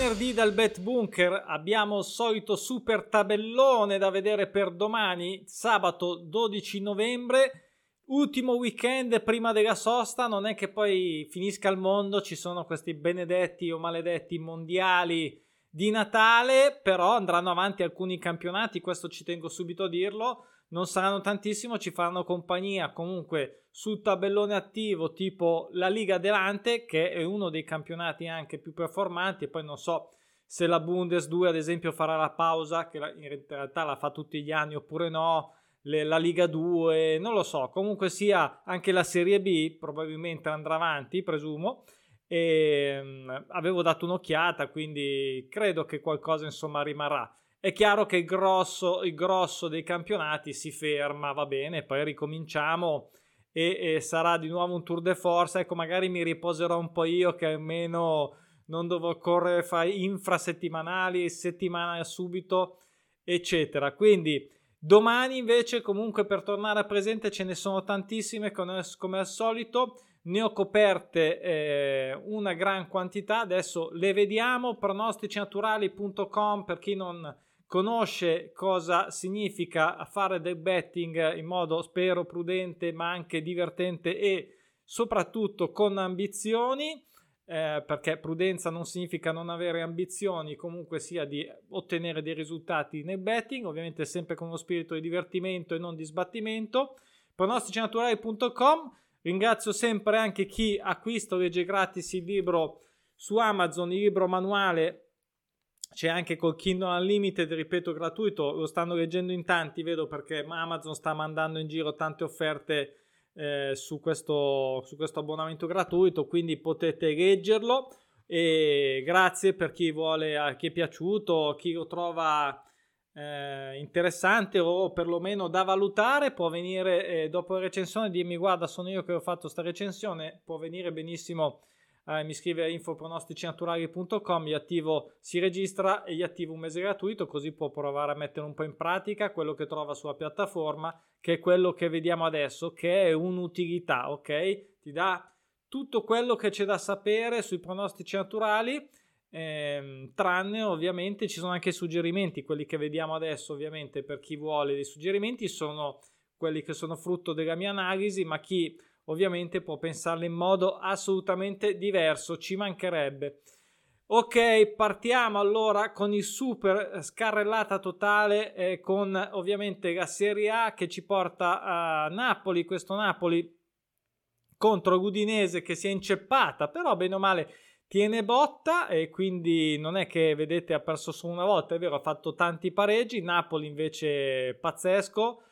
venerdì dal Bet Bunker. Abbiamo il solito super tabellone da vedere per domani, sabato 12 novembre. Ultimo weekend prima della sosta, non è che poi finisca il mondo, ci sono questi benedetti o maledetti mondiali di Natale, però andranno avanti alcuni campionati, questo ci tengo subito a dirlo non saranno tantissimo, ci faranno compagnia comunque sul tabellone attivo tipo la Liga Delante, che è uno dei campionati anche più performanti, e poi non so se la Bundes 2 ad esempio farà la pausa, che in realtà la fa tutti gli anni oppure no, le, la Liga 2, non lo so, comunque sia anche la Serie B probabilmente andrà avanti, presumo. E, um, avevo dato un'occhiata, quindi credo che qualcosa insomma rimarrà. È chiaro che il grosso, il grosso dei campionati si ferma, va bene, poi ricominciamo e, e, sarà di nuovo un tour de force. Ecco, magari mi riposerò un po' io che almeno non devo correre fra infrasettimanali, settimana subito, eccetera. Quindi domani invece comunque per tornare a presente ce ne sono tantissime come al solito. Ne ho coperte eh, una gran quantità, adesso le vediamo. pronosticinaturali.com per chi non conosce cosa significa fare del betting in modo spero prudente ma anche divertente e soprattutto con ambizioni eh, perché prudenza non significa non avere ambizioni comunque sia di ottenere dei risultati nel betting ovviamente sempre con uno spirito di divertimento e non di sbattimento. Pronosticinaturali.com ringrazio sempre anche chi acquista o legge gratis il libro su Amazon il libro manuale c'è anche col Kindle Unlimited, ripeto, gratuito, lo stanno leggendo in tanti, vedo perché Amazon sta mandando in giro tante offerte eh, su, questo, su questo abbonamento gratuito, quindi potete leggerlo. E grazie per chi vuole, chi è piaciuto, chi lo trova eh, interessante o perlomeno da valutare, può venire eh, dopo la recensione dirmi guarda sono io che ho fatto questa recensione, può venire benissimo eh, mi scrive a infopronosticinaturali.com, gli attivo, si registra e gli attivo un mese gratuito, così può provare a mettere un po' in pratica quello che trova sulla piattaforma, che è quello che vediamo adesso, che è un'utilità, ok? Ti dà tutto quello che c'è da sapere sui pronostici naturali. Ehm, tranne ovviamente ci sono anche suggerimenti, quelli che vediamo adesso ovviamente per chi vuole dei suggerimenti sono quelli che sono frutto della mia analisi, ma chi ovviamente può pensarle in modo assolutamente diverso, ci mancherebbe. Ok, partiamo allora con il super scarrellata totale eh, con ovviamente la Serie A che ci porta a Napoli, questo Napoli contro l'Udinese che si è inceppata, però bene o male tiene botta e quindi non è che vedete ha perso solo una volta, è vero, ha fatto tanti pareggi, Napoli invece pazzesco,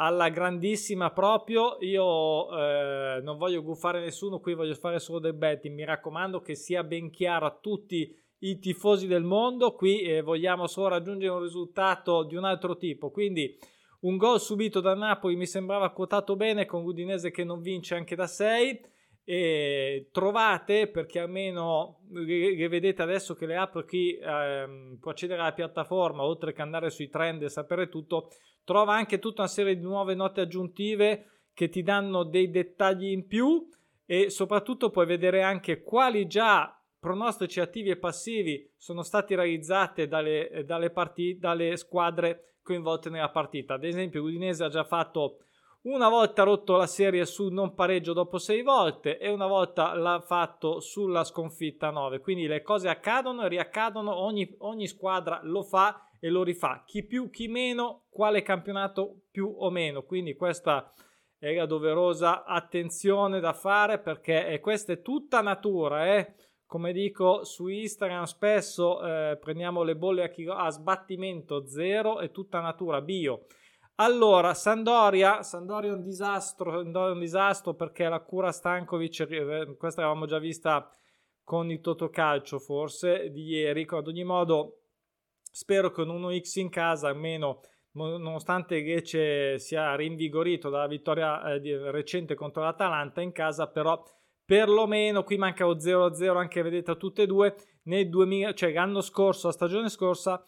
alla grandissima proprio. Io eh, non voglio guffare nessuno, qui voglio fare solo del betting. Mi raccomando che sia ben chiaro a tutti i tifosi del mondo. Qui eh, vogliamo solo raggiungere un risultato di un altro tipo. Quindi un gol subito da Napoli mi sembrava quotato bene con l'Udinese che non vince anche da 6. E trovate perché almeno vedete adesso che le apro chi eh, può accedere alla piattaforma oltre che andare sui trend e sapere tutto trova anche tutta una serie di nuove note aggiuntive che ti danno dei dettagli in più e soprattutto puoi vedere anche quali già pronostici attivi e passivi sono stati realizzati dalle, dalle, partite, dalle squadre coinvolte nella partita. Ad esempio, l'Udinese ha già fatto una volta rotto la serie su non pareggio dopo sei volte e una volta l'ha fatto sulla sconfitta 9. Quindi le cose accadono e riaccadono, ogni, ogni squadra lo fa e lo rifà. Chi più, chi meno, quale campionato più o meno. Quindi questa è la doverosa attenzione da fare perché è, questa è tutta natura, eh? Come dico su Instagram spesso eh, prendiamo le bolle a, chilo- a sbattimento zero, è tutta natura, bio. Allora, Sandoria, Sandoria è un disastro, Sandoria è un disastro perché la cura Stankovic, eh, questa l'avevamo già vista con il Totocalcio forse di ieri, ad ogni modo Spero un 1x in casa, almeno nonostante Lecce sia rinvigorito dalla vittoria eh, recente contro l'Atalanta in casa, però perlomeno qui manca lo 0-0 anche vedete tutte e due. Nel 2000, cioè l'anno scorso, la stagione scorsa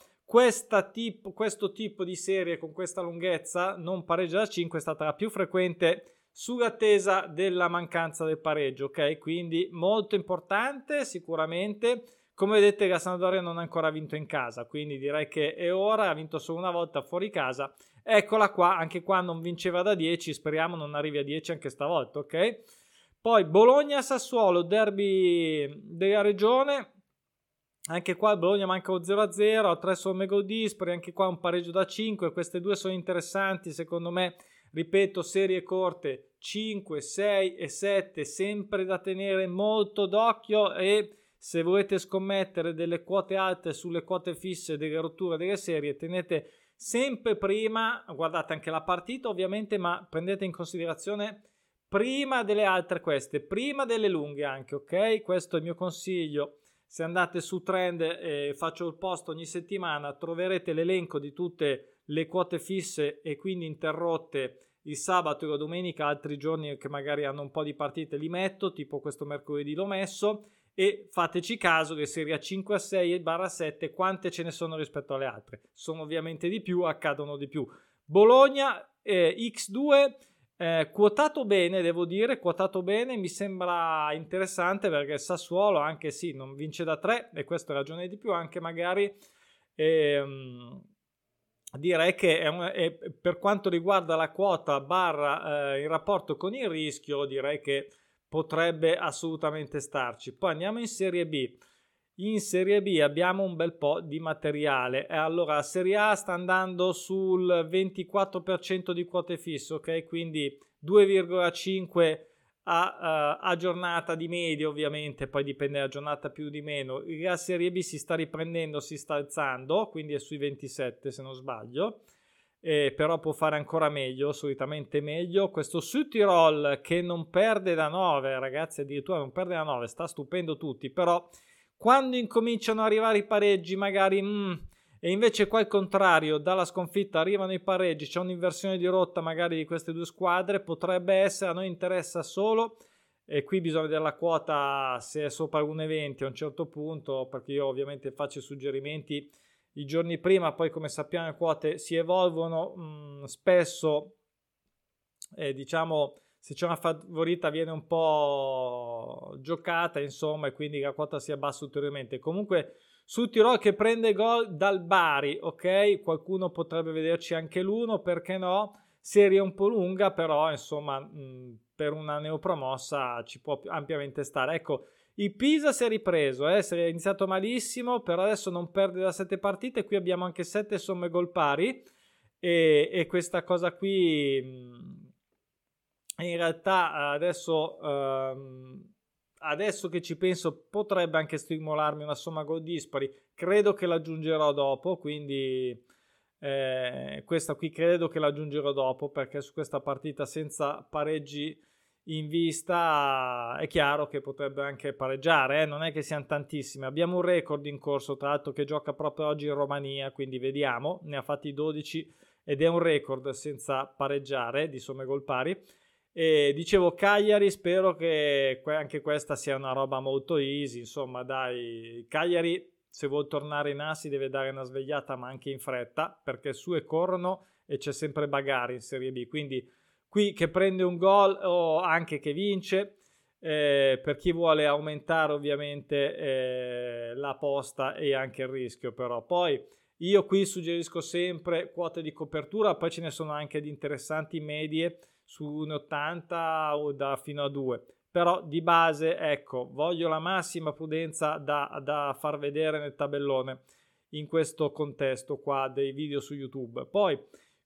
tipo, questo tipo di serie con questa lunghezza non pareggia da 5 è stata la più frequente sull'attesa della mancanza del pareggio ok? Quindi molto importante sicuramente come vedete la Sampdoria non ha ancora vinto in casa, quindi direi che è ora, ha vinto solo una volta fuori casa. Eccola qua, anche qua non vinceva da 10, speriamo non arrivi a 10 anche stavolta, ok? Poi Bologna-Sassuolo, derby della regione. Anche qua Bologna manca 0-0, a 3 somme gol dispari, anche qua un pareggio da 5. Queste due sono interessanti, secondo me. Ripeto, serie corte 5, 6 e 7, sempre da tenere molto d'occhio e se volete scommettere delle quote alte sulle quote fisse delle rotture delle serie, tenete sempre prima, guardate anche la partita ovviamente, ma prendete in considerazione prima delle altre queste, prima delle lunghe anche, ok? Questo è il mio consiglio. Se andate su Trend e faccio il post ogni settimana, troverete l'elenco di tutte le quote fisse e quindi interrotte il sabato e la domenica, altri giorni che magari hanno un po' di partite li metto, tipo questo mercoledì l'ho messo e fateci caso che serie a 5 a 6 e barra 7 quante ce ne sono rispetto alle altre? Sono ovviamente di più accadono di più. Bologna eh, X2 eh, quotato bene devo dire quotato bene mi sembra interessante perché Sassuolo anche sì non vince da 3 e questa è ragione di più anche magari ehm, direi che è un, è, per quanto riguarda la quota barra eh, in rapporto con il rischio direi che potrebbe assolutamente starci. Poi andiamo in Serie B. In Serie B abbiamo un bel po' di materiale. Allora, Serie A sta andando sul 24% di quote fisse, ok? Quindi 2,5 a, uh, a, giornata di media, ovviamente, poi dipende da giornata più di meno. La Serie B si sta riprendendo, si sta alzando, quindi è sui 27 se non sbaglio eh, però può fare ancora meglio, solitamente meglio. Questo Südtirol che non perde da 9, ragazzi, addirittura non perde da 9, sta stupendo tutti, però quando incominciano ad arrivare i pareggi, magari... Mm, e invece qua al contrario, dalla sconfitta arrivano i pareggi, c'è un'inversione di rotta magari di queste due squadre, potrebbe essere, a noi interessa solo, e qui bisogna vedere la quota se è sopra 1,20 a un certo punto, perché io ovviamente faccio suggerimenti i giorni prima, poi come sappiamo le quote si evolvono mh, mm, spesso, eh, diciamo se c'è una favorita viene un po' giocata insomma e quindi la quota si abbassa ulteriormente. Comunque su Tirol che prende gol dal Bari, ok? Qualcuno potrebbe vederci anche l'uno, perché no? Serie un po' lunga, però insomma mh, mm, per una neopromossa ci può ampiamente stare. Ecco, il Pisa si è ripreso, eh, si è iniziato malissimo, però adesso non perde da sette partite. Qui abbiamo anche sette somme gol pari. E, e questa cosa qui mm, in realtà adesso, um, adesso che ci penso potrebbe anche stimolarmi una somma gol dispari. Credo che l'aggiungerò dopo, quindi eh, questa qui credo che l'aggiungerò dopo perché su questa partita senza pareggi in vista è chiaro che potrebbe anche pareggiare, eh? non è che siano tantissime. Abbiamo un record in corso, tra l'altro, che gioca proprio oggi in Romania, quindi vediamo, ne ha fatti 12 ed è un record senza pareggiare di somme gol pari. E dicevo Cagliari, spero che anche questa sia una roba molto easy, insomma, dai, Cagliari se vuol tornare in A si deve dare una svegliata, ma anche in fretta, perché su e corrono e c'è sempre Bagari in Serie B, quindi qui che prende un gol o anche che vince. Eh, per chi vuole aumentare ovviamente eh, la posta e anche il rischio però poi io qui suggerisco sempre quote di copertura poi ce ne sono anche di interessanti medie su 1,80 o da fino a 2 però di base ecco voglio la massima prudenza da, da far vedere nel tabellone in questo contesto qua dei video su youtube poi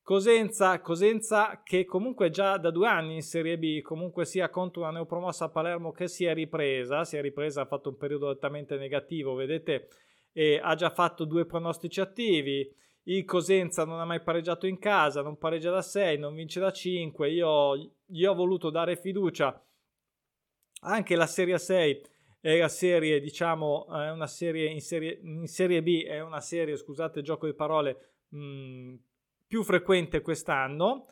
Cosenza, Cosenza che comunque già da due anni in Serie B, comunque sia contro una neopromossa Palermo che si è ripresa, si è ripresa, ha fatto un periodo altamente negativo, vedete, e ha già fatto due pronostici attivi. Il Cosenza non ha mai pareggiato in casa, non pareggia da 6, non vince da 5. Io, io ho voluto dare fiducia anche la Serie 6 è la serie, diciamo, è una serie in serie, in serie B, è una serie, scusate gioco di parole, mh, più frequente quest'anno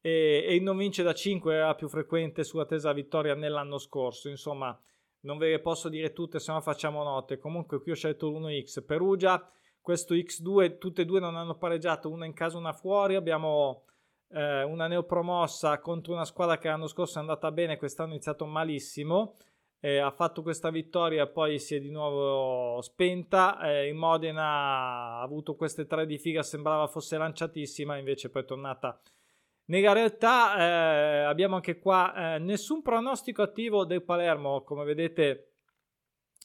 e, e il non vince da 5 era più frequente su attesa vittoria nell'anno scorso. Insomma, non ve le posso dire tutte, se no facciamo note. Comunque qui ho scelto l'1x. Perugia, questo x2, tutte e due non hanno pareggiato, una in casa, una fuori. Abbiamo eh, una neopromossa contro una squadra che l'anno scorso è andata bene, quest'anno è iniziato malissimo. Eh, ha fatto questa vittoria poi si è di nuovo spenta. Eh, in Modena ha avuto queste tre di figa, sembrava fosse lanciatissima, invece poi è tornata nella realtà. Eh, abbiamo anche qua eh, nessun pronostico attivo del Palermo, come vedete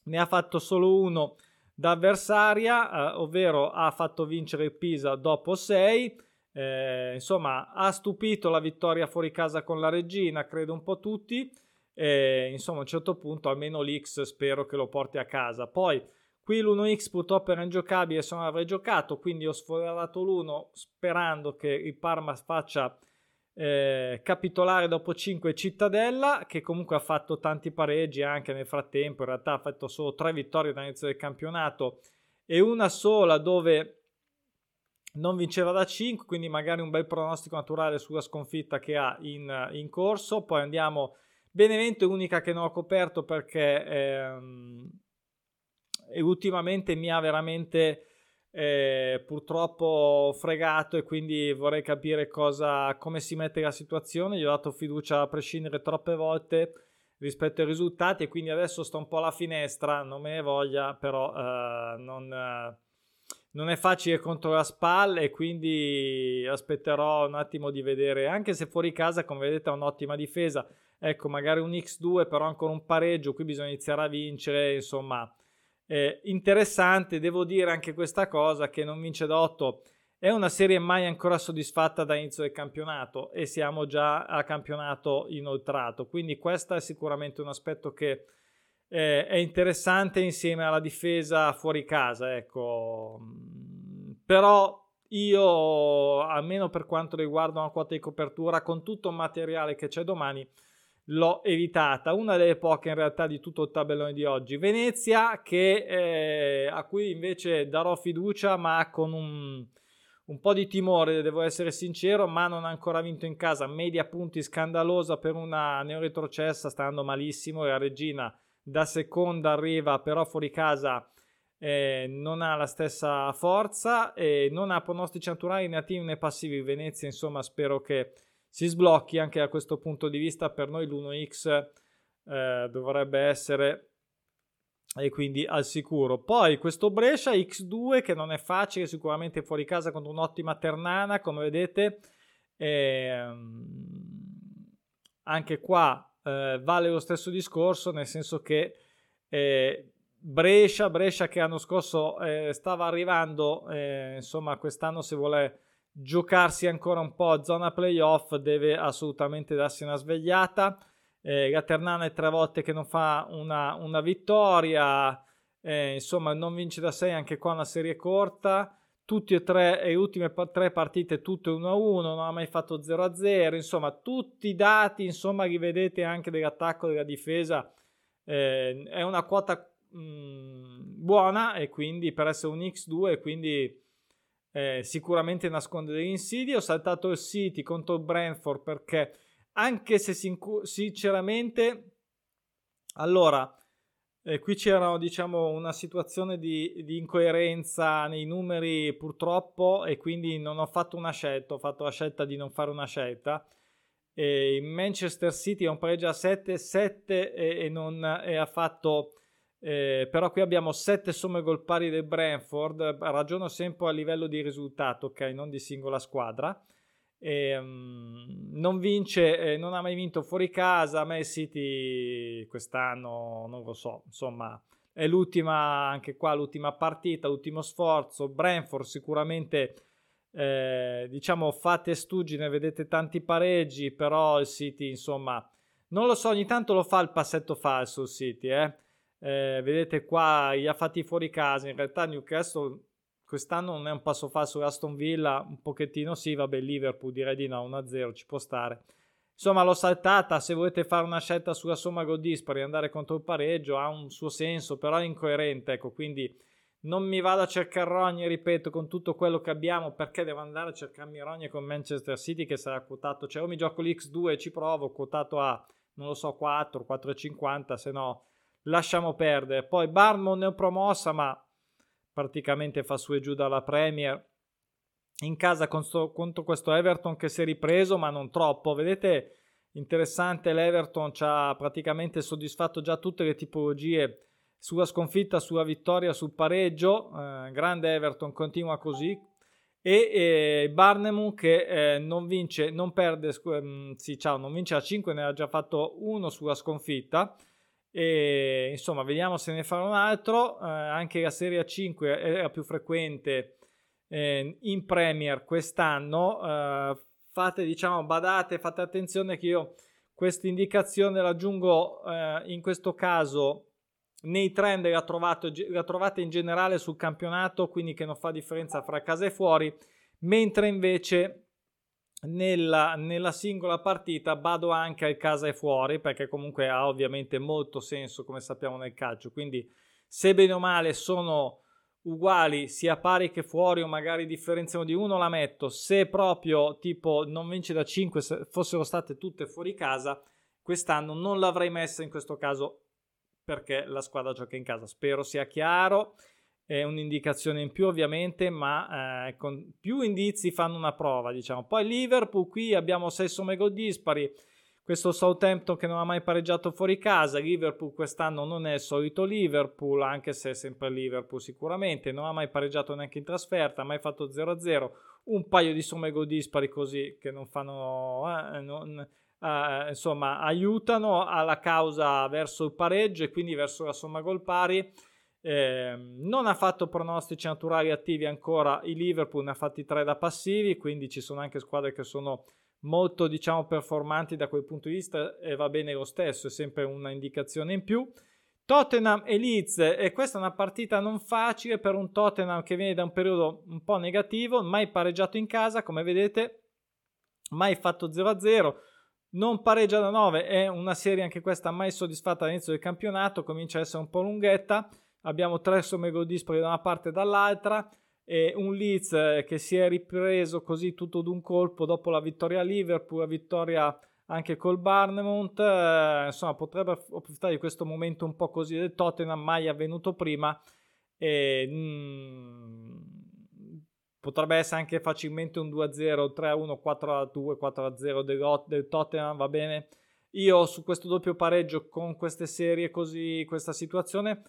ne ha fatto solo uno da avversaria, eh, ovvero ha fatto vincere il Pisa dopo 6. Eh, insomma, ha stupito la vittoria fuori casa con la Regina, credo un po' tutti. Eh, insomma, a un certo punto almeno l'X spero che lo porti a casa. Poi qui l'1X purtroppo era ingiocabile se non avrei giocato, quindi ho sforato l'1 sperando che il Parma faccia eh, capitolare dopo 5 Cittadella, che comunque ha fatto tanti pareggi anche nel frattempo. In realtà ha fatto solo 3 vittorie dall'inizio del campionato e una sola dove non vinceva da 5, quindi magari un bel pronostico naturale sulla sconfitta che ha in, in corso. Poi andiamo Benevento è l'unica che non ho coperto perché ehm, ultimamente mi ha veramente eh, purtroppo fregato e quindi vorrei capire cosa, come si mette la situazione. Gli ho dato fiducia a prescindere troppe volte rispetto ai risultati e quindi adesso sto un po' alla finestra, non me ne voglia, però eh, non... Eh, non è facile contro la SPAL e quindi aspetterò un attimo di vedere, anche se fuori casa, come vedete, ha un'ottima difesa. Ecco, magari un X2, però ancora un pareggio, qui bisogna iniziare a vincere, insomma, eh, interessante. Devo dire anche questa cosa, che non vince da 8 è una serie mai ancora soddisfatta da inizio del campionato e siamo già a campionato inoltrato, quindi questo è sicuramente un aspetto che eh, è interessante insieme alla difesa fuori casa, ecco. Però io, almeno per quanto riguarda una quota di copertura, con tutto il materiale che c'è domani, l'ho evitata. Una delle poche in realtà di tutto il tabellone di oggi. Venezia, che, eh, a cui invece darò fiducia, ma con un, un po' di timore, devo essere sincero, ma non ha ancora vinto in casa. Media punti scandalosa per una neoretrocessa, sta andando malissimo e la regina da seconda arriva però fuori casa eh, non ha la stessa forza e non ha pronostici naturali né attivi né passivi Venezia insomma spero che si sblocchi anche da questo punto di vista. Per noi l'1x eh, dovrebbe essere e quindi al sicuro. Poi questo Brescia X2 che non è facile sicuramente fuori casa con un'ottima Ternana come vedete ehm, anche qua eh, vale lo stesso discorso, nel senso che eh, Brescia, Brescia che l'anno scorso eh, stava arrivando, eh, insomma quest'anno se vuole giocarsi ancora un po' a zona playoff deve assolutamente darsi una svegliata. Eh, la Ternana è tre volte che non fa una, una vittoria, eh, insomma non vince da 6 anche qua una serie corta. Tutti e tre le ultime tre partite tutte 1-1, non ha mai fatto 0-0, insomma tutti i dati insomma li vedete anche dell'attacco della difesa, eh, è una quota mh, mm, buona e quindi per essere un X2 quindi eh, sicuramente nasconde delle insidie, ho saltato il City contro il Brentford perché anche se sinceramente allora eh, qui c'era diciamo, una situazione di, di, incoerenza nei numeri purtroppo e quindi non ho fatto una scelta, ho fatto la scelta di non fare una scelta. E in Manchester City è un pareggio a 7, 7 e, e, non, e ha fatto... Eh, però qui abbiamo 7 somme gol pari del Brentford, ragiono sempre a livello di risultato, ok, non di singola squadra. E, um, non vince, eh, non ha mai vinto fuori casa. A me City quest'anno non lo so, insomma, è l'ultima anche qua, l'ultima partita, l'ultimo sforzo. Brentford sicuramente. Eh, diciamo fate stugine, vedete tanti pareggi, però il City insomma non lo so, ogni tanto lo fa il passetto falso il City, eh? Eh, vedete qua li ha fatti fuori casa, in realtà Newcastle quest'anno non è un passo falso Aston Villa, un pochettino sì, vabbè, Liverpool direi di no, 1-0 ci può stare. Insomma, l'ho saltata, se volete fare una scelta sulla somma gol dispari andare contro il pareggio ha un suo senso, però è incoerente, ecco, quindi non mi vado a cercare rogne, ripeto, con tutto quello che abbiamo, perché devo andare a cercarmi rogne con Manchester City che sarà quotato, cioè o mi gioco l'X2 e ci provo, quotato a, non lo so, 4, 4,50, se no lasciamo perdere. Poi Barmon ne ho promossa, ma praticamente fa su e giù dalla Premier in casa contro questo Everton che si è ripreso ma non troppo vedete interessante. L'Everton ci ha praticamente soddisfatto già tutte le tipologie sulla sconfitta, sulla vittoria, sul pareggio. Eh, grande Everton continua così. E eh, Barnum che eh, non vince, non perde, mm, sì, ciao, non vince a 5, ne ha già fatto uno sulla sconfitta. E insomma, vediamo se ne farà un altro. Eh, anche la Serie 5 era più frequente eh, in Premier quest'anno. Eh, fate, diciamo, badate, fate attenzione che io questa indicazione l'aggiungo eh, in questo caso nei trend la, trovato, la trovate in generale sul campionato, quindi che non fa differenza fra casa e fuori, mentre invece nella, nella, singola partita vado anche al casa e fuori perché comunque ha ovviamente molto senso come sappiamo nel calcio quindi se bene o male sono uguali sia pari che fuori o magari differenziano di uno la metto se proprio tipo non vince da 5 se fossero state tutte fuori casa quest'anno non l'avrei messa in questo caso perché la squadra gioca in casa. Spero sia chiaro. È un'indicazione in più, ovviamente, ma eh, con più indizi fanno una prova, diciamo. Poi Liverpool, qui abbiamo 6 somme gol dispari. Questo Southampton che non ha mai pareggiato fuori casa. Liverpool quest'anno non è il solito Liverpool, anche se è sempre Liverpool sicuramente. Non ha mai pareggiato neanche in trasferta, ha mai fatto 0-0. Un paio di somme gol dispari così che non fanno... Eh, non, eh, insomma, aiutano alla causa verso il pareggio e quindi verso la somma gol pari. Eh, non ha fatto pronostici naturali attivi ancora il Liverpool, ne ha fatti tre da passivi, quindi ci sono anche squadre che sono molto diciamo performanti da quel punto di vista e va bene lo stesso, è sempre una indicazione in più. Tottenham e Leeds e questa è una partita non facile per un Tottenham che viene da un periodo un po' negativo, mai pareggiato in casa, come vedete, mai fatto 0-0 non pareggia da 9, è una serie anche questa mai soddisfatta all'inizio del campionato, comincia a essere un po' lunghetta. Abbiamo tre somme gol da una parte e dall'altra e un Leeds eh, che si è ripreso così tutto d'un colpo dopo la vittoria a Liverpool, la vittoria anche col Barnemont, eh, insomma potrebbe approfittare di questo momento un po' così del Tottenham mai avvenuto prima e mm, potrebbe essere anche facilmente un 2-0, 3-1, 4-2, 4-0 del, del Tottenham, va bene. Io su questo doppio pareggio con queste serie così, questa situazione,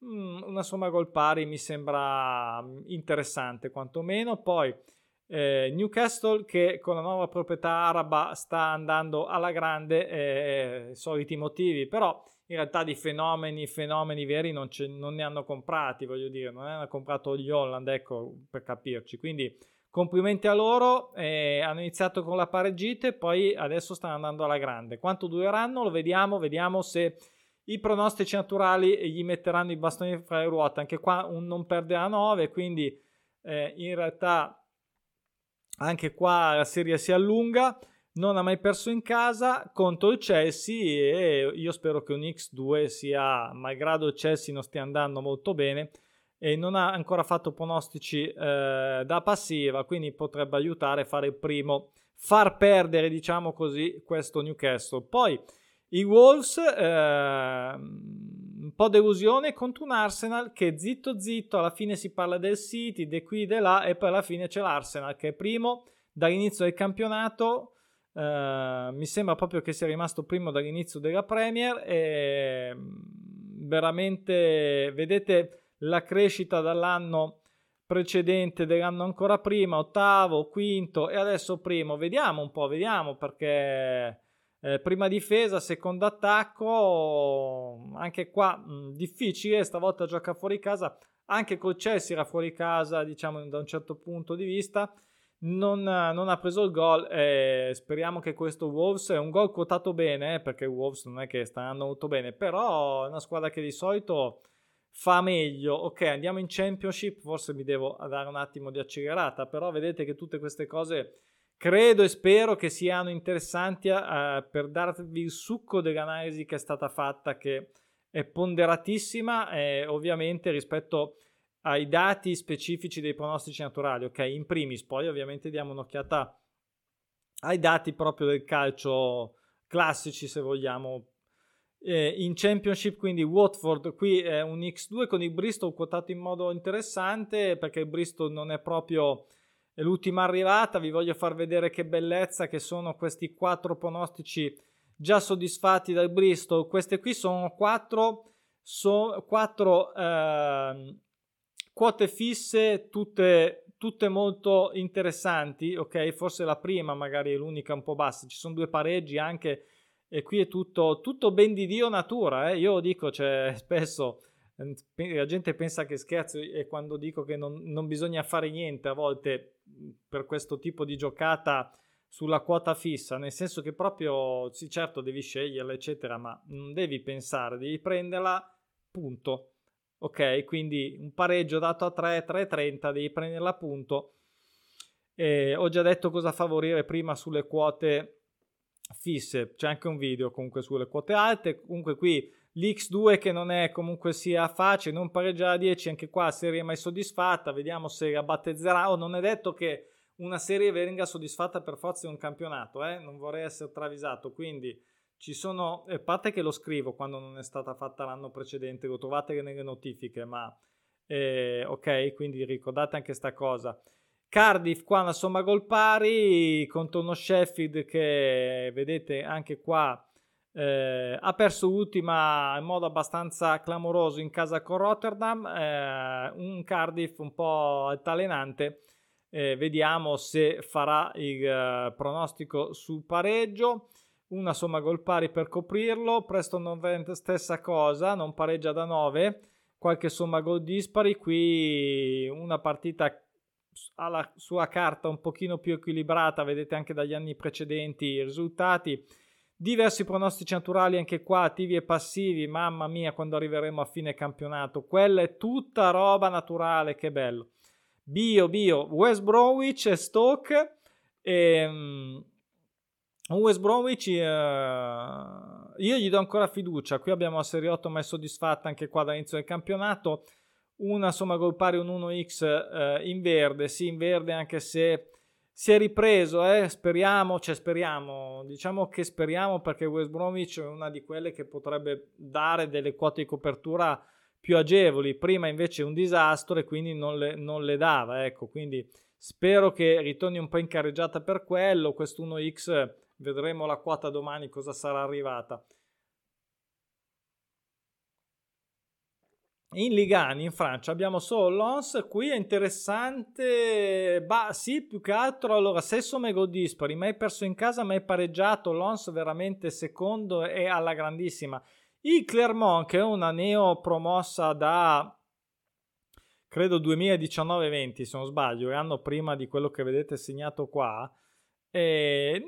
una somma gol pari mi sembra interessante quantomeno. Poi eh, Newcastle che con la nuova proprietà araba sta andando alla grande, eh, soliti motivi, però in realtà di fenomeni, fenomeni veri non, non, ne hanno comprati, voglio dire, non hanno comprato gli Holland, ecco, per capirci. Quindi complimenti a loro, eh, hanno iniziato con la pareggita e poi adesso stanno andando alla grande. Quanto dureranno? Lo vediamo, vediamo se i pronostici naturali gli metteranno i bastoni fra le ruote. Anche qua un non perde a 9, quindi eh, in realtà anche qua la serie si allunga non ha mai perso in casa contro il Chelsea e io spero che un X2 sia, malgrado il Chelsea non stia andando molto bene, e non ha ancora fatto pronostici eh, da passiva, quindi potrebbe aiutare a fare il primo, far perdere, diciamo così, questo Newcastle. Poi i Wolves, eh, un po' delusione contro un Arsenal che zitto zitto, alla fine si parla del City, di qui, di là, e poi alla fine c'è l'Arsenal che è primo dall'inizio del campionato Uh, mi sembra proprio che sia rimasto primo dall'inizio della Premier e mm, veramente vedete la crescita dall'anno precedente dell'anno ancora prima, ottavo, quinto e adesso primo. Vediamo un po', vediamo perché eh, prima difesa, secondo attacco, anche qua mh, mm, difficile, stavolta gioca fuori casa, anche col Chelsea era fuori casa, diciamo da un certo punto di vista non, non, ha preso il gol. Eh, speriamo che questo Wolves è un gol quotato bene, eh, perché Wolves non è che sta andando molto bene, però è una squadra che di solito fa meglio. Ok, andiamo in Championship, forse mi devo dare un attimo di accelerata, però vedete che tutte queste cose credo e spero che siano interessanti eh, per darvi il succo dell'analisi che è stata fatta, che è ponderatissima, eh, ovviamente rispetto ai dati specifici dei pronostici naturali, ok? In primis, poi ovviamente diamo un'occhiata ai dati proprio del calcio classici, se vogliamo. Eh, in Championship, quindi Watford, qui è un X2 con il Bristol quotato in modo interessante perché il Bristol non è proprio l'ultima arrivata. Vi voglio far vedere che bellezza che sono questi quattro pronostici già soddisfatti dal Bristol. Queste qui sono quattro, so, quattro eh, quote fisse, tutte, tutte molto interessanti. Ok, forse la prima magari è l'unica un po' bassa. Ci sono due pareggi anche, e qui è tutto, tutto ben di Dio natura. Eh. Io dico, cioè, spesso la gente pensa che scherzo e quando dico che non, non, bisogna fare niente a volte per questo tipo di giocata sulla quota fissa, nel senso che proprio, sì certo devi sceglierla eccetera, ma non devi pensare, devi prenderla, punto. Ok, quindi un pareggio dato a 3, 3,30, devi prenderla punto. Eh, ho già detto cosa favorire prima sulle quote fisse, c'è anche un video comunque sulle quote alte, comunque qui l'X2 che non è comunque sia facile, non pareggiare a 10, anche qua serie mai soddisfatta, vediamo se rabbattezerà o non è detto che una serie venga soddisfatta per forza di un campionato, eh? non vorrei essere travisato, quindi ci sono, a parte che lo scrivo quando non è stata fatta l'anno precedente, lo trovate nelle notifiche, ma eh, ok, quindi ricordate anche questa cosa. Cardiff qua una somma gol pari contro uno Sheffield che vedete anche qua eh, ha perso l'ultima in modo abbastanza clamoroso in casa con Rotterdam, eh, un Cardiff un po' altalenante. Eh, vediamo se farà il uh, pronostico sul pareggio. Una somma gol pari per coprirlo. Preston North stessa cosa, non pareggia da 9. Qualche somma gol dispari. Qui una partita alla sua carta un pochino più equilibrata. Vedete anche dagli anni precedenti i risultati Diversi pronostici naturali anche qua, attivi e passivi, mamma mia quando arriveremo a fine campionato, quella è tutta roba naturale, che bello. Bio, bio, West Bromwich e Stoke, e, um, West Bromwich uh, io gli do ancora fiducia, qui abbiamo la Serie 8 ma è soddisfatta anche qua dall'inizio del campionato, una somma gol pari un 1x uh, in verde, sì in verde anche se si è ripreso, eh? speriamo, cioè speriamo, diciamo che speriamo perché West Bromwich è una di quelle che potrebbe dare delle quote di copertura più agevoli, prima invece un disastro e quindi non le, non le dava, ecco, quindi spero che ritorni un po' in carreggiata per quello, questo 1x vedremo la quota domani cosa sarà arrivata. In Ligani in Francia abbiamo solo Lons qui è interessante bah sì più che altro allora se somme gol dispari mai perso in casa mai pareggiato Lons veramente secondo e alla grandissima. Il Clermont che è una neo promossa da credo 2019-20 se non sbaglio l'anno prima di quello che vedete segnato qua e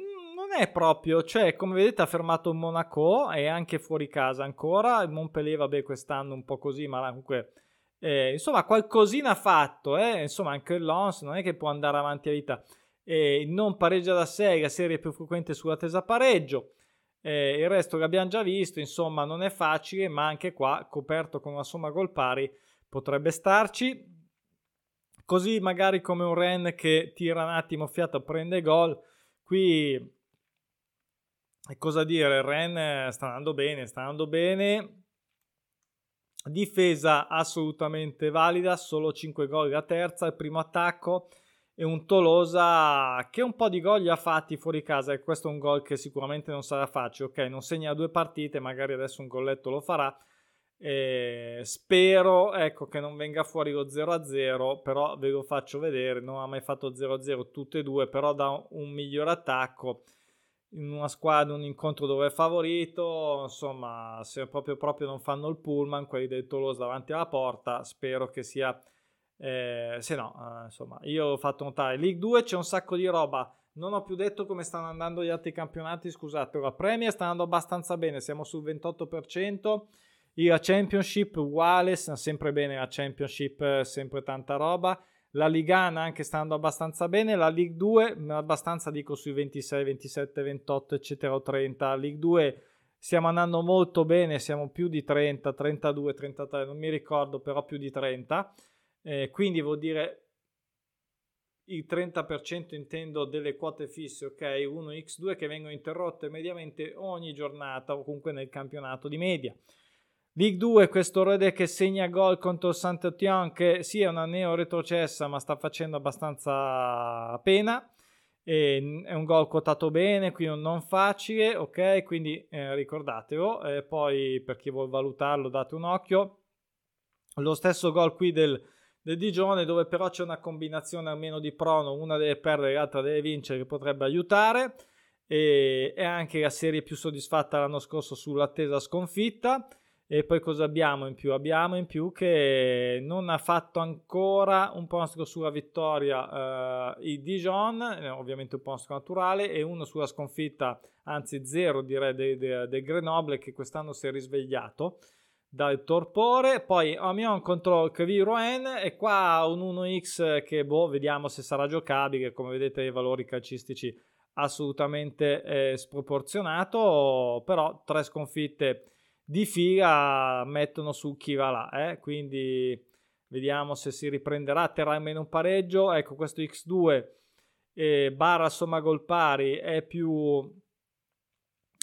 non è proprio, cioè come vedete ha fermato Monaco e anche fuori casa ancora, il Montpellier vabbè quest'anno un po' così, ma comunque eh, insomma qualcosina ha fatto, eh? insomma anche il Lons non è che può andare avanti a vita, eh, non pareggia da 6, la serie più frequente sulla tesa pareggio, eh, il resto che abbiamo già visto, insomma non è facile, ma anche qua coperto con una somma gol pari potrebbe starci, così magari come un Ren che tira un attimo fiato prende gol, qui e cosa dire, Ren sta andando bene, sta andando bene. Difesa assolutamente valida, solo 5 gol la terza, il primo attacco e un Tolosa che un po' di gol li ha fatti fuori casa e questo è un gol che sicuramente non sarà facile, ok? Non segna due partite, magari adesso un golletto lo farà. E spero ecco, che non venga fuori lo 0-0, però ve lo faccio vedere, non ha mai fatto 0-0 tutte e due, però da un miglior attacco in una squadra un incontro dove è favorito, insomma, se proprio, proprio non fanno il pullman, quelli del Toulouse davanti alla porta, spero che sia, eh, se no, eh, insomma, io ho fatto notare, League 2 c'è un sacco di roba, non ho più detto come stanno andando gli altri campionati, scusate, la Premier sta andando abbastanza bene, siamo sul 28%, la Championship uguale, sempre bene la Championship, sempre tanta roba, la Ligana anche stando abbastanza bene, la League 2 abbastanza dico sui 26, 27, 28 eccetera 30, la League 2 stiamo andando molto bene, siamo più di 30, 32, 33, non mi ricordo però più di 30, eh, quindi vuol dire il 30% intendo delle quote fisse, ok, 1x2 che vengono interrotte mediamente ogni giornata o comunque nel campionato di media. League 2, questo Rode che segna gol contro Saint-Étienne, che sì è una neo retrocessa ma sta facendo abbastanza pena. e è un gol quotato bene, quindi non facile, ok? Quindi eh, ricordatelo, eh, poi per chi vuole valutarlo date un occhio. Lo stesso gol qui del, del Digione dove però c'è una combinazione almeno di prono, una deve perdere, l'altra deve vincere che potrebbe aiutare e è anche la serie più soddisfatta l'anno scorso sull'attesa sconfitta. E poi cosa abbiamo in più? Abbiamo in più che non ha fatto ancora un pronostico sulla vittoria eh, il Dijon, eh, ovviamente un pronostico naturale, e uno sulla sconfitta, anzi zero direi del de, de Grenoble che quest'anno si è risvegliato dal torpore. Poi Amiens contro Crevi Rouen e qua un 1x che boh, vediamo se sarà giocabile, come vedete i valori calcistici assolutamente eh, sproporzionato, però tre sconfitte di fila mettono su chi va là, eh? quindi vediamo se si riprenderà, terrà almeno un pareggio, ecco questo X2 eh, barra somma gol pari è più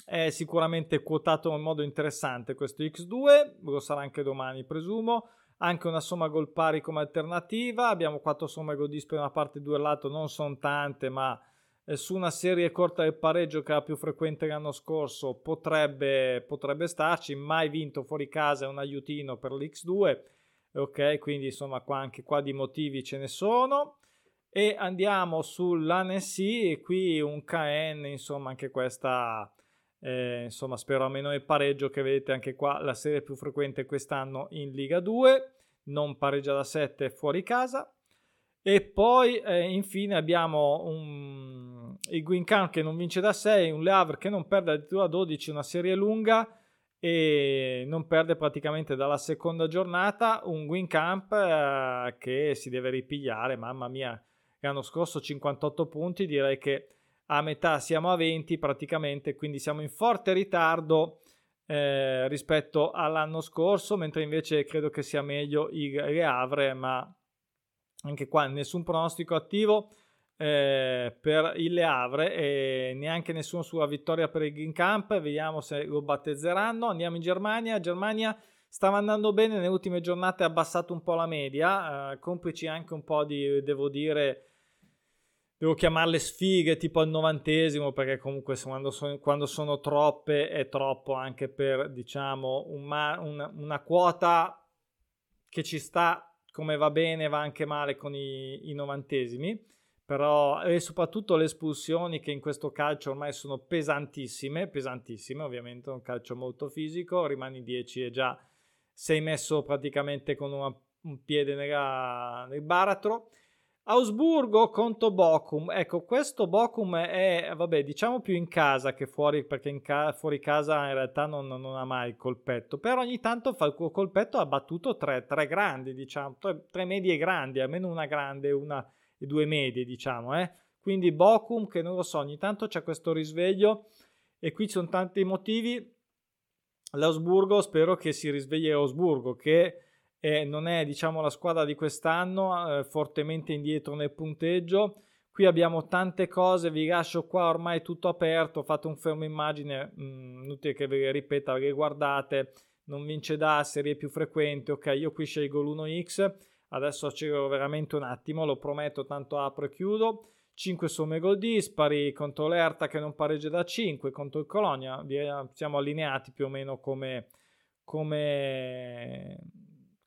è sicuramente quotato in modo interessante questo X2, lo sarà anche domani presumo, anche una somma gol pari come alternativa, abbiamo quattro somme gol dispari una parte 2 al lato, non sono tante ma su una serie corta del pareggio che era più frequente l'anno scorso potrebbe, potrebbe starci, mai vinto fuori casa è un aiutino per l'X2, ok, quindi insomma qua anche qua di motivi ce ne sono. E andiamo sull'Annecy e qui un KN, insomma anche questa, eh, insomma spero almeno il pareggio che vedete anche qua, la serie più frequente quest'anno in Liga 2, non pareggia da 7 fuori casa. E poi eh, infine abbiamo un, il Guincan che non vince da 6, un Le Havre che non perde addirittura 12, una serie lunga e non perde praticamente dalla seconda giornata, un Guincamp eh, che si deve ripigliare, mamma mia, l'anno scorso 58 punti, direi che a metà siamo a 20 praticamente, quindi siamo in forte ritardo eh, rispetto all'anno scorso, mentre invece credo che sia meglio il Le Havre, ma anche qua nessun pronostico attivo eh, per il Le Havre e neanche nessuno sulla vittoria per il Green Camp. Vediamo se lo battezzeranno. Andiamo in Germania. Germania stava andando bene nelle ultime giornate ha abbassato un po' la media eh, complici anche un po' di devo dire devo chiamarle sfighe tipo al novantesimo perché comunque quando sono, quando sono troppe è troppo anche per diciamo un ma, una, una quota che ci sta come va bene va anche male con i, i novantesimi, però e soprattutto le espulsioni che in questo calcio ormai sono pesantissime, pesantissime ovviamente, un calcio molto fisico, rimani 10 e già sei messo praticamente con una, un piede nella, nel baratro Ausburgo contro Bochum. Ecco, questo Bochum è, vabbè, diciamo più in casa che fuori, perché ca- fuori casa in realtà non, non, ha mai il colpetto, però ogni tanto fa il colpetto, ha battuto tre, tre grandi, diciamo, tre, tre, medie grandi, almeno una grande una, e due medie, diciamo, eh. Quindi Bochum, che non lo so, ogni tanto c'è questo risveglio e qui ci sono tanti motivi. L'Ausburgo, spero che si risvegli Ausburgo, che e non è diciamo la squadra di quest'anno eh, fortemente indietro nel punteggio. Qui abbiamo tante cose vi lascio qua ormai tutto aperto fate un fermo immagine mh, mm, inutile che le ripeta le guardate non vince da serie più frequenti ok io qui scelgo l'1x adesso accelero veramente un attimo lo prometto tanto apro e chiudo. 5 somme gol dispari contro l'Erta che non pareggia da 5 contro il Colonia siamo allineati più o meno come come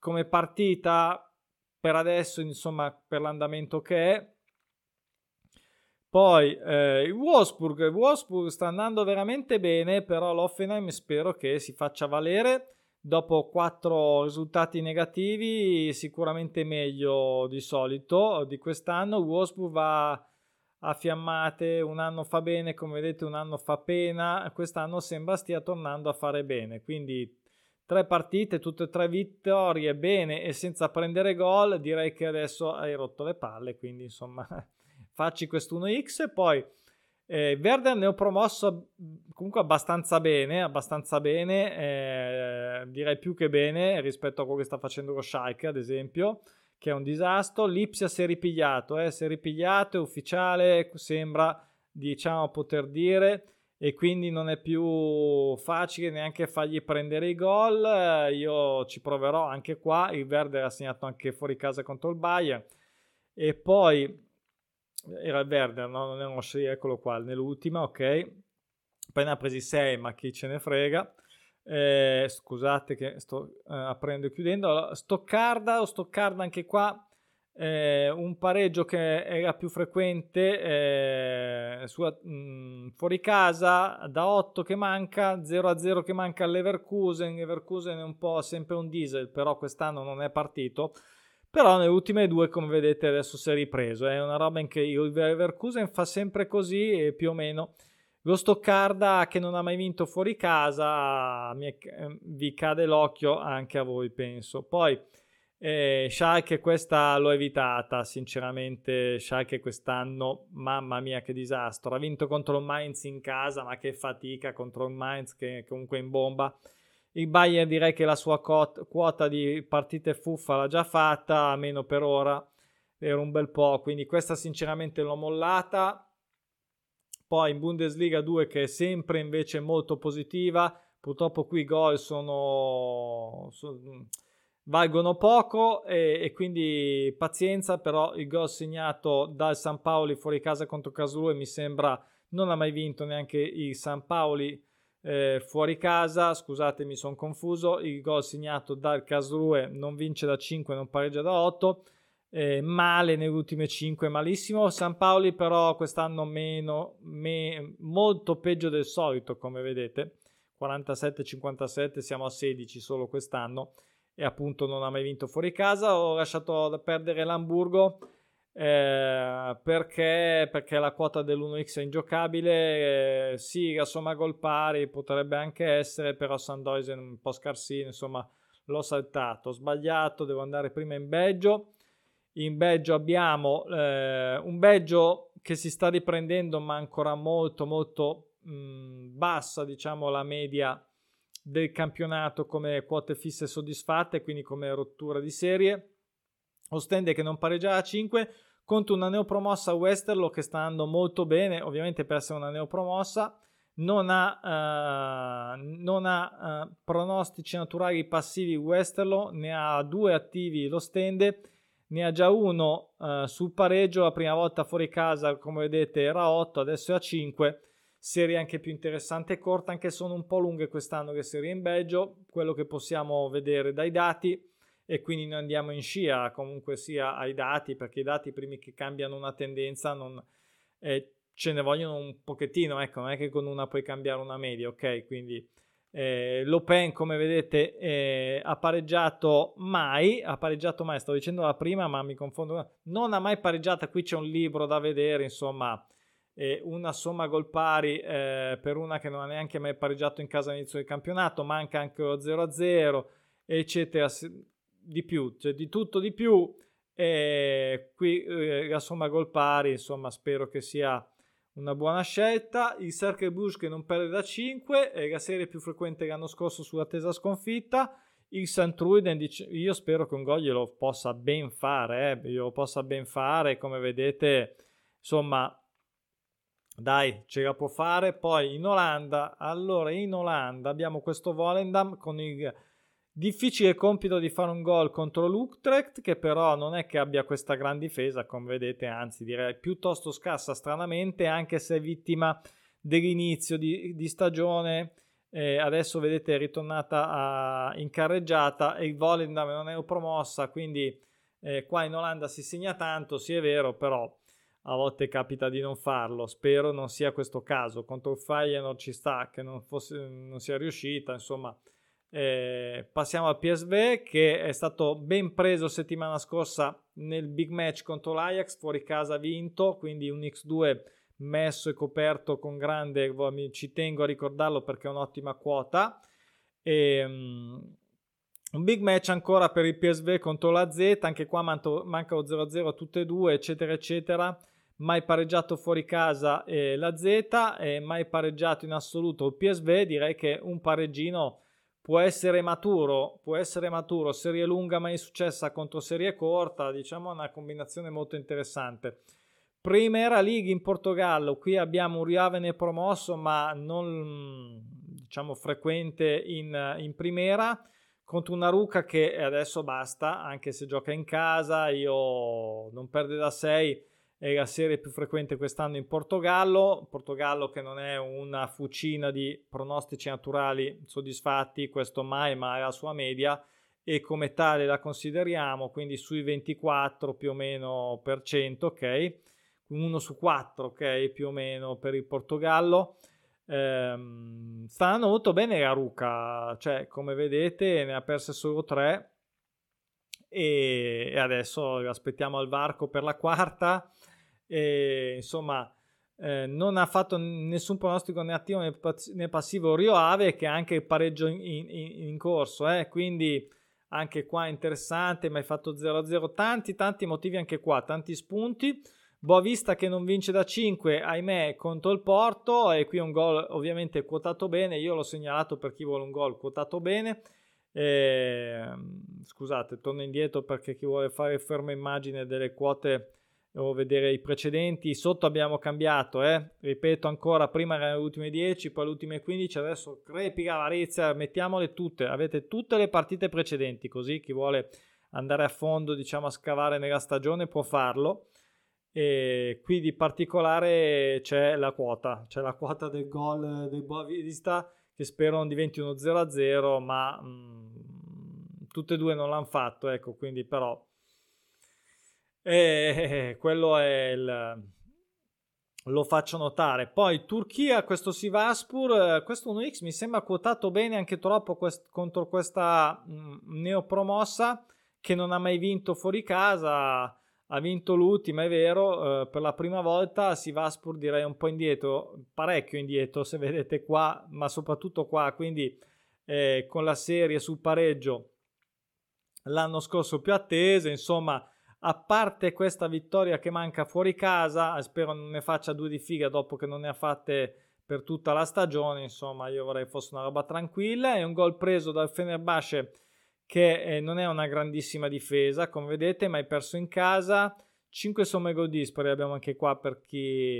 come partita per adesso, insomma, per l'andamento che è. Poi eh, il Wolfsburg, il Wolfsburg sta andando veramente bene, però l'Offenheim spero che si faccia valere. Dopo quattro risultati negativi, sicuramente meglio di solito di quest'anno. Wolfsburg va a fiammate, un anno fa bene, come vedete, un anno fa pena. Quest'anno sembra stia tornando a fare bene, quindi tre partite, tutte e tre vittorie, bene e senza prendere gol, direi che adesso hai rotto le palle, quindi insomma facci questo 1x e poi eh, Werder ne ho promosso comunque abbastanza bene, abbastanza bene, eh, direi più che bene rispetto a quello che sta facendo lo Schalke ad esempio, che è un disastro, Lipsia si è ripigliato, eh, si è ripigliato, è ufficiale, sembra diciamo poter dire e quindi non è più facile neanche fargli prendere i gol. Io ci proverò anche qua. Il Verde ha segnato anche fuori casa contro il Bayern. E poi era il verde, no? non era uno 6, eccolo qua, nell'ultima, ok. Ha presi 6, ma chi ce ne frega. Eh, scusate che sto eh, aprendo e chiudendo. Allora, Stoccarda o Stoccarda anche qua eh, un pareggio che era più frequente eh, su, mh, fuori casa da 8 che manca 0 a 0 che manca all'Everkusen. Leverkusen è un po' sempre un diesel però quest'anno non è partito. Però nelle ultime due come vedete adesso si è ripreso. È una roba in che il Leverkusen fa sempre così e più o meno. Lo Stoccarda che non ha mai vinto fuori casa mi, vi cade l'occhio anche a voi penso. Poi eh, Schalke questa l'ho evitata, sinceramente Schalke quest'anno, mamma mia che disastro, ha vinto contro il Mainz in casa, ma che fatica contro il Mainz che comunque è in bomba. Il Bayern direi che la sua cot- quota di partite fuffa l'ha già fatta, almeno per ora, per un bel po', quindi questa sinceramente l'ho mollata. Poi in Bundesliga 2 che è sempre invece molto positiva, purtroppo qui i gol sono... sono valgono poco e, e, quindi pazienza, però il gol segnato dal San Paoli fuori casa contro Casulue mi sembra non ha mai vinto neanche il San Paoli eh, fuori casa, scusate mi sono confuso, il gol segnato dal Casulue non vince da 5, non pareggia da 8, eh, male nelle ultime 5, malissimo, San Paoli però quest'anno meno, me, molto peggio del solito come vedete, 47-57 siamo a 16 solo quest'anno e appunto non ha mai vinto fuori casa. Ho lasciato perdere l'Hamburgo eh, perché, perché la quota dell'1x è ingiocabile. Eh, sì, la somma gol pari potrebbe anche essere, però Sandoisen un po' scarsino, insomma l'ho saltato. Ho sbagliato, devo andare prima in Belgio. In Belgio abbiamo eh, un Belgio che si sta riprendendo, ma ancora molto, molto mh, bassa, diciamo, la media del campionato come quote fisse soddisfatte, quindi come rottura di serie. Ostende che non pareggia a 5 contro una neopromossa Westerlo che sta andando molto bene, ovviamente per essere una neopromossa. Non ha, uh, non ha uh, pronostici naturali passivi Westerlo, ne ha due attivi lo Stende, ne ha già uno uh, sul pareggio, la prima volta fuori casa come vedete era 8, adesso è a 5 serie anche più interessante e corta, anche se sono un po' lunghe quest'anno le serie in Belgio, quello che possiamo vedere dai dati e quindi noi andiamo in scia comunque sia ai dati perché i dati primi che cambiano una tendenza non, eh, ce ne vogliono un pochettino, ecco, non è che con una puoi cambiare una media, ok? Quindi eh, l'Open come vedete eh, ha pareggiato mai, ha pareggiato mai, stavo dicendo la prima ma mi confondo, non ha mai pareggiata, qui c'è un libro da vedere, insomma e una somma gol pari eh, per una che non ha neanche mai pareggiato in casa all'inizio del campionato, manca anche lo 0-0, eccetera, di più, cioè di tutto di più. E qui eh, la somma gol pari, insomma, spero che sia una buona scelta. Il Cercle Bruges che non perde da 5, è la serie più frequente l'anno scorso sull'attesa sconfitta. Il Santruiden dice, io spero che un gol glielo possa ben fare, eh, glielo possa ben fare, come vedete, insomma, dai, ce la può fare. Poi in Olanda, allora in Olanda abbiamo questo Volendam con il difficile compito di fare un gol contro l'Utrecht, che però non è che abbia questa gran difesa, come vedete, anzi direi piuttosto scarsa stranamente, anche se è vittima dell'inizio di, di stagione. Eh, adesso vedete è ritornata a, in carreggiata e il Volendam non è promossa, quindi eh, qua in Olanda si segna tanto, sì è vero, però a volte capita di non farlo. Spero non sia questo caso. Contro il Feyenoord ci sta che non, fosse, non sia riuscita. Insomma, eh, passiamo al PSV che è stato ben preso settimana scorsa nel big match contro l'Ajax. Fuori casa vinto, quindi un X2 messo e coperto con grande. Ci tengo a ricordarlo perché è un'ottima quota. E, um, un big match ancora per il PSV contro la Z, anche qua manca lo 0-0 a tutte e due, eccetera, eccetera mai pareggiato fuori casa eh, la Z e mai pareggiato in assoluto il PSV, direi che un pareggino può essere maturo, può essere maturo, serie lunga mai successa contro serie corta, diciamo una combinazione molto interessante. Primera League in Portogallo, qui abbiamo un Riavene promosso ma non diciamo frequente in, in primera contro una Ruca che adesso basta, anche se gioca in casa, io non perde da 6 è la serie più frequente quest'anno in Portogallo, Portogallo che non è una fucina di pronostici naturali soddisfatti, questo mai, ma è la sua media e come tale la consideriamo, quindi sui 24 più o meno per cento, ok? Uno su 4, ok, più o meno per il Portogallo. Ehm, sta andando molto bene la Ruca, cioè come vedete ne ha perse solo 3 e, adesso aspettiamo al varco per la quarta e, insomma eh, non ha fatto nessun pronostico né attivo né, passivo Rio Ave che ha anche il pareggio in, in, in corso eh? quindi anche qua interessante ma hai fatto 0-0 tanti tanti motivi anche qua tanti spunti. Boavista che non vince da 5 ahimè contro il Porto e qui un gol ovviamente quotato bene. Io l'ho segnalato per chi vuole un gol quotato bene. Eh, scusate, torno indietro perché chi vuole fare ferma immagine delle quote o vedere i precedenti, sotto abbiamo cambiato, eh? ripeto ancora, prima erano le ultime 10, poi le ultime 15, adesso crepica Varizia, mettiamole tutte, avete tutte le partite precedenti, così chi vuole andare a fondo, diciamo, a scavare nella stagione può farlo. E qui di particolare c'è la quota, c'è la quota del gol del Boavista che spero non diventi uno 0-0, ma mh, mm, tutte e due non l'hanno fatto, ecco, quindi però eh, quello è il lo faccio notare. Poi Turchia, questo Sivaspur, questo 1x mi sembra quotato bene anche troppo quest- contro questa mm, neopromossa che non ha mai vinto fuori casa ha vinto l'ultima, è vero, eh, per la prima volta Sivaspur direi un po' indietro, parecchio indietro se vedete qua, ma soprattutto qua, quindi eh, con la serie sul pareggio l'anno scorso più attese, insomma, a parte questa vittoria che manca fuori casa, spero non ne faccia due di figa dopo che non ne ha fatte per tutta la stagione, insomma, io vorrei fosse una roba tranquilla, è un gol preso dal Fenerbahce che eh, non è una grandissima difesa, come vedete, ma hai perso in casa. 5 somme gol dispari abbiamo anche qua per chi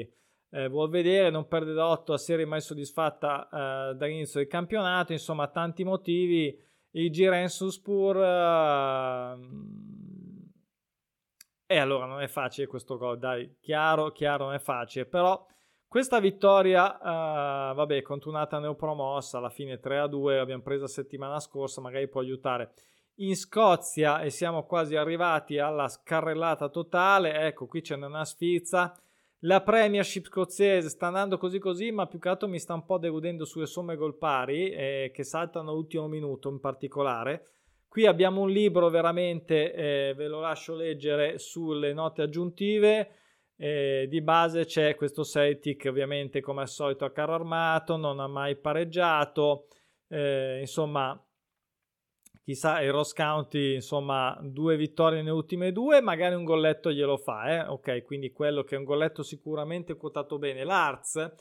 eh, vuol vedere, non perde da 8 a serie mai soddisfatta eh, dall'inizio del campionato, insomma tanti motivi. Il Giren Suspur eh, e allora non è facile questo gol, dai, chiaro, chiaro, non è facile, però questa vittoria, uh, vabbè, contro neopromossa, alla fine 3-2, l'abbiamo presa settimana scorsa, magari può aiutare. In Scozia e siamo quasi arrivati alla scarrellata totale, ecco qui c'è una sfilza. La Premiership scozzese sta andando così così, ma più che altro mi sta un po' deludendo sulle somme gol pari, eh, che saltano l'ultimo minuto in particolare. Qui abbiamo un libro veramente, eh, ve lo lascio leggere, sulle note aggiuntive. Eh, di base c'è questo Celtic ovviamente come al solito a carro armato, non ha mai pareggiato, eh, insomma chissà il Ross County insomma due vittorie nelle ultime due magari un golletto glielo fa eh? ok quindi quello che è un golletto sicuramente quotato bene. l'Arts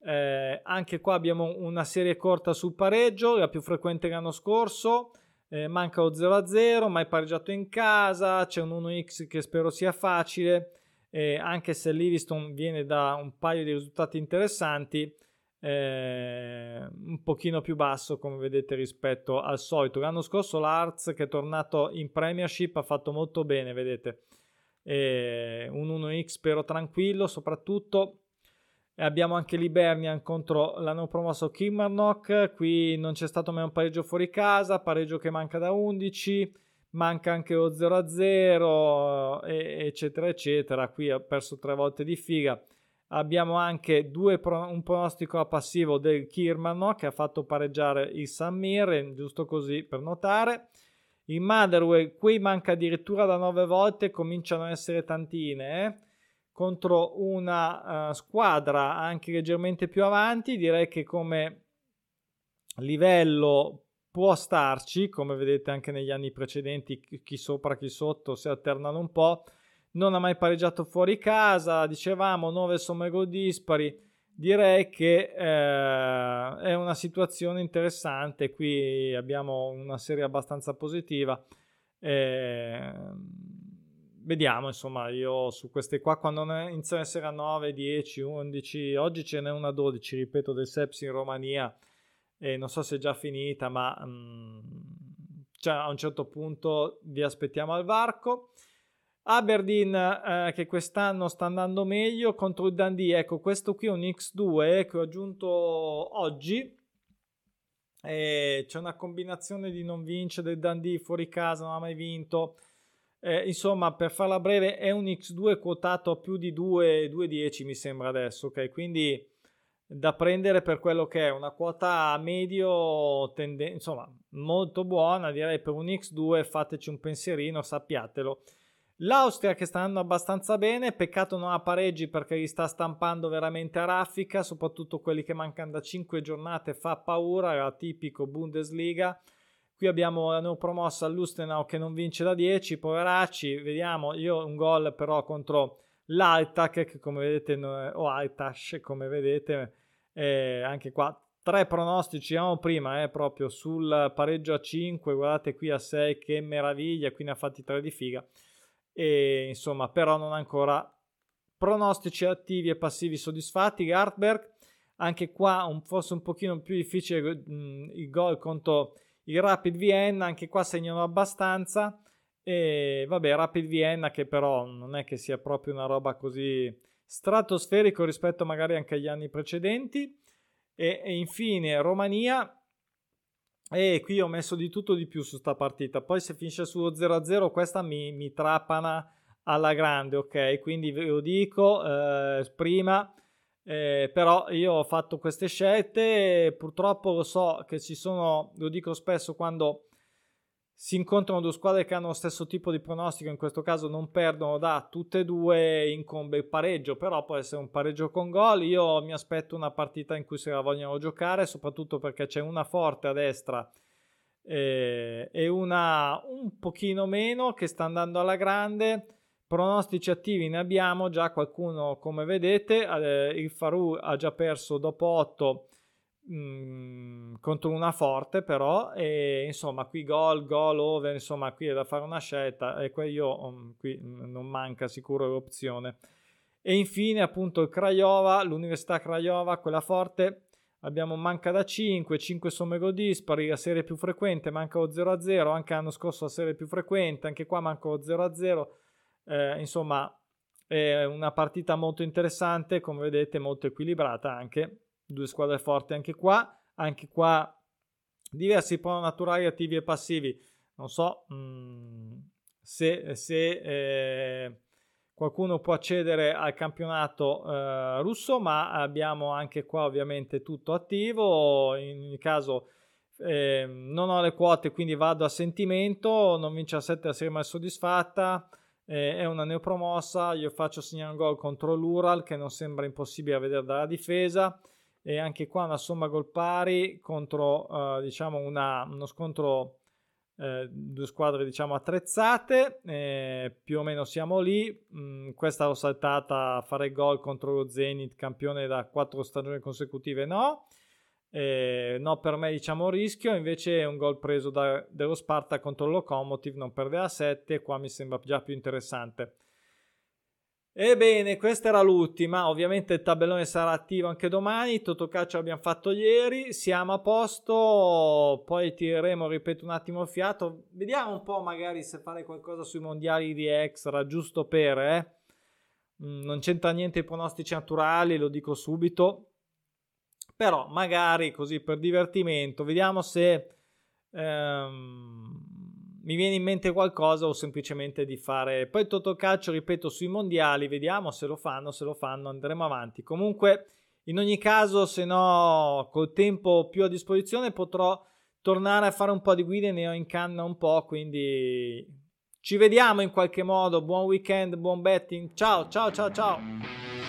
eh, anche qua abbiamo una serie corta sul pareggio la più frequente l'anno scorso eh, manca lo 0-0 mai pareggiato in casa c'è un 1x che spero sia facile eh, anche se Livingston viene da un paio di risultati interessanti, eh, un pochino più basso come vedete rispetto al solito. L'anno scorso l'Arts che è tornato in Premiership ha fatto molto bene, vedete. Eh, un 1x però tranquillo soprattutto. Abbiamo anche l'Ibernian contro l'hanno promosso Kilmarnock, qui non c'è stato mai un pareggio fuori casa, pareggio che manca da 11 manca anche lo 0-0, eccetera, eccetera. Qui ha perso tre volte di figa. Abbiamo anche due, un pronostico a passivo del Kirmano che ha fatto pareggiare il Samir, giusto così per notare. Il Motherwell qui manca addirittura da nove volte, cominciano a essere tantine. Eh? Contro una uh, squadra anche leggermente più avanti, direi che come livello può starci, come vedete anche negli anni precedenti, chi sopra, chi sotto si alternano un po'. Non ha mai pareggiato fuori casa, dicevamo 9 somme gol dispari. Direi che eh, è una situazione interessante. Qui abbiamo una serie abbastanza positiva. Eh, vediamo, insomma, io su queste qua, quando iniziano a essere a 9, 10, 11, oggi ce n'è una 12, ripeto, del Seps in Romania e non so se è già finita, ma mh, mm, cioè a un certo punto vi aspettiamo al varco. Aberdeen eh, che quest'anno sta andando meglio contro il Dundee. Ecco, questo qui è un X2 che ho aggiunto oggi. E c'è una combinazione di non vincere del Dundee fuori casa, non ha mai vinto. Eh, insomma, per farla breve, è un X2 quotato a più di 2,10 mi sembra adesso. Ok, quindi da prendere per quello che è una quota medio, tende- insomma, molto buona. Direi per un X2 fateci un pensierino, sappiatelo. L'Austria che sta andando abbastanza bene, peccato non ha pareggi perché li sta stampando veramente a raffica, soprattutto quelli che mancano da 5 giornate fa paura, era tipico Bundesliga. Qui abbiamo la neopromossa Lustenau che non vince da 10, poveracci, vediamo, io un gol però contro l'Altac che come vedete, o Altash come vedete, eh, anche qua tre pronostici, diciamo prima, eh, proprio sul pareggio a 5, guardate qui a 6, che meraviglia, qui ne ha fatti 3 di figa. E insomma però non ancora pronostici attivi e passivi soddisfatti. Gartberg anche qua un, forse un pochino più difficile mh, il gol contro il Rapid Vienna anche qua segnano abbastanza e vabbè Rapid Vienna che però non è che sia proprio una roba così stratosferico rispetto magari anche agli anni precedenti e, e infine Romania e qui ho messo di tutto di più su sta partita. Poi se finisce sullo 0-0 questa mi, mi trappana alla grande, ok? Quindi ve lo dico eh, prima. Eh, però io ho fatto queste scelte purtroppo lo so che ci sono lo dico spesso quando si incontrano due squadre che hanno lo stesso tipo di pronostico, in questo caso non perdono da tutte e due, incombe il pareggio, però può essere un pareggio con gol. Io mi aspetto una partita in cui se la vogliono giocare, soprattutto perché c'è una forte a destra eh, e una un pochino meno che sta andando alla grande. Pronostici attivi ne abbiamo già qualcuno, come vedete, eh, il Faru ha già perso dopo 8 Mm, contro una forte però e insomma qui gol, gol, over insomma qui è da fare una scelta e qui io um, qui non manca sicuro l'opzione. E infine appunto il Craiova l'Università Craiova quella forte abbiamo manca da 5 5 somme gol dispari la serie più frequente manca lo 0 a 0 anche l'anno scorso la serie più frequente anche qua manca lo 0 a 0 eh, insomma è una partita molto interessante come vedete molto equilibrata anche due squadre forti anche qua, anche qua diversi naturali attivi e passivi. Non so mh, mm, se, se eh, qualcuno può accedere al campionato eh, russo, ma abbiamo anche qua ovviamente tutto attivo. In ogni caso eh, non ho le quote, quindi vado a sentimento, non vince a 7 la serie mai soddisfatta. Eh, è una neopromossa, io faccio segnare un gol contro l'Ural che non sembra impossibile a vedere dalla difesa. E anche qua una somma gol pari contro uh, diciamo una, uno scontro eh, due squadre diciamo attrezzate. Eh, più o meno siamo lì. Mm, questa l'ho saltata a fare gol contro lo Zenit campione da quattro stagioni consecutive no eh, no per me diciamo rischio invece un gol preso da, dello Sparta contro il Lokomotiv non perde a 7 qua mi sembra già più interessante Ebbene, questa era l'ultima. Ovviamente il tabellone sarà attivo anche domani. Totocalcio l'abbiamo fatto ieri. Siamo a posto. Poi tireremo, ripeto, un attimo il fiato. Vediamo un po' magari se fare qualcosa sui mondiali di extra, giusto per, eh. Mm, non c'entra niente i pronostici naturali, lo dico subito. Però magari così per divertimento. Vediamo se. Ehm, mi viene in mente qualcosa o semplicemente di fare poi Totocalcio, ripeto, sui mondiali, vediamo se lo fanno, se lo fanno andremo avanti. Comunque, in ogni caso, se no, col tempo più a disposizione potrò tornare a fare un po' di guide, ne ho in canna un po', quindi ci vediamo in qualche modo. Buon weekend, buon betting. Ciao, ciao, ciao, ciao.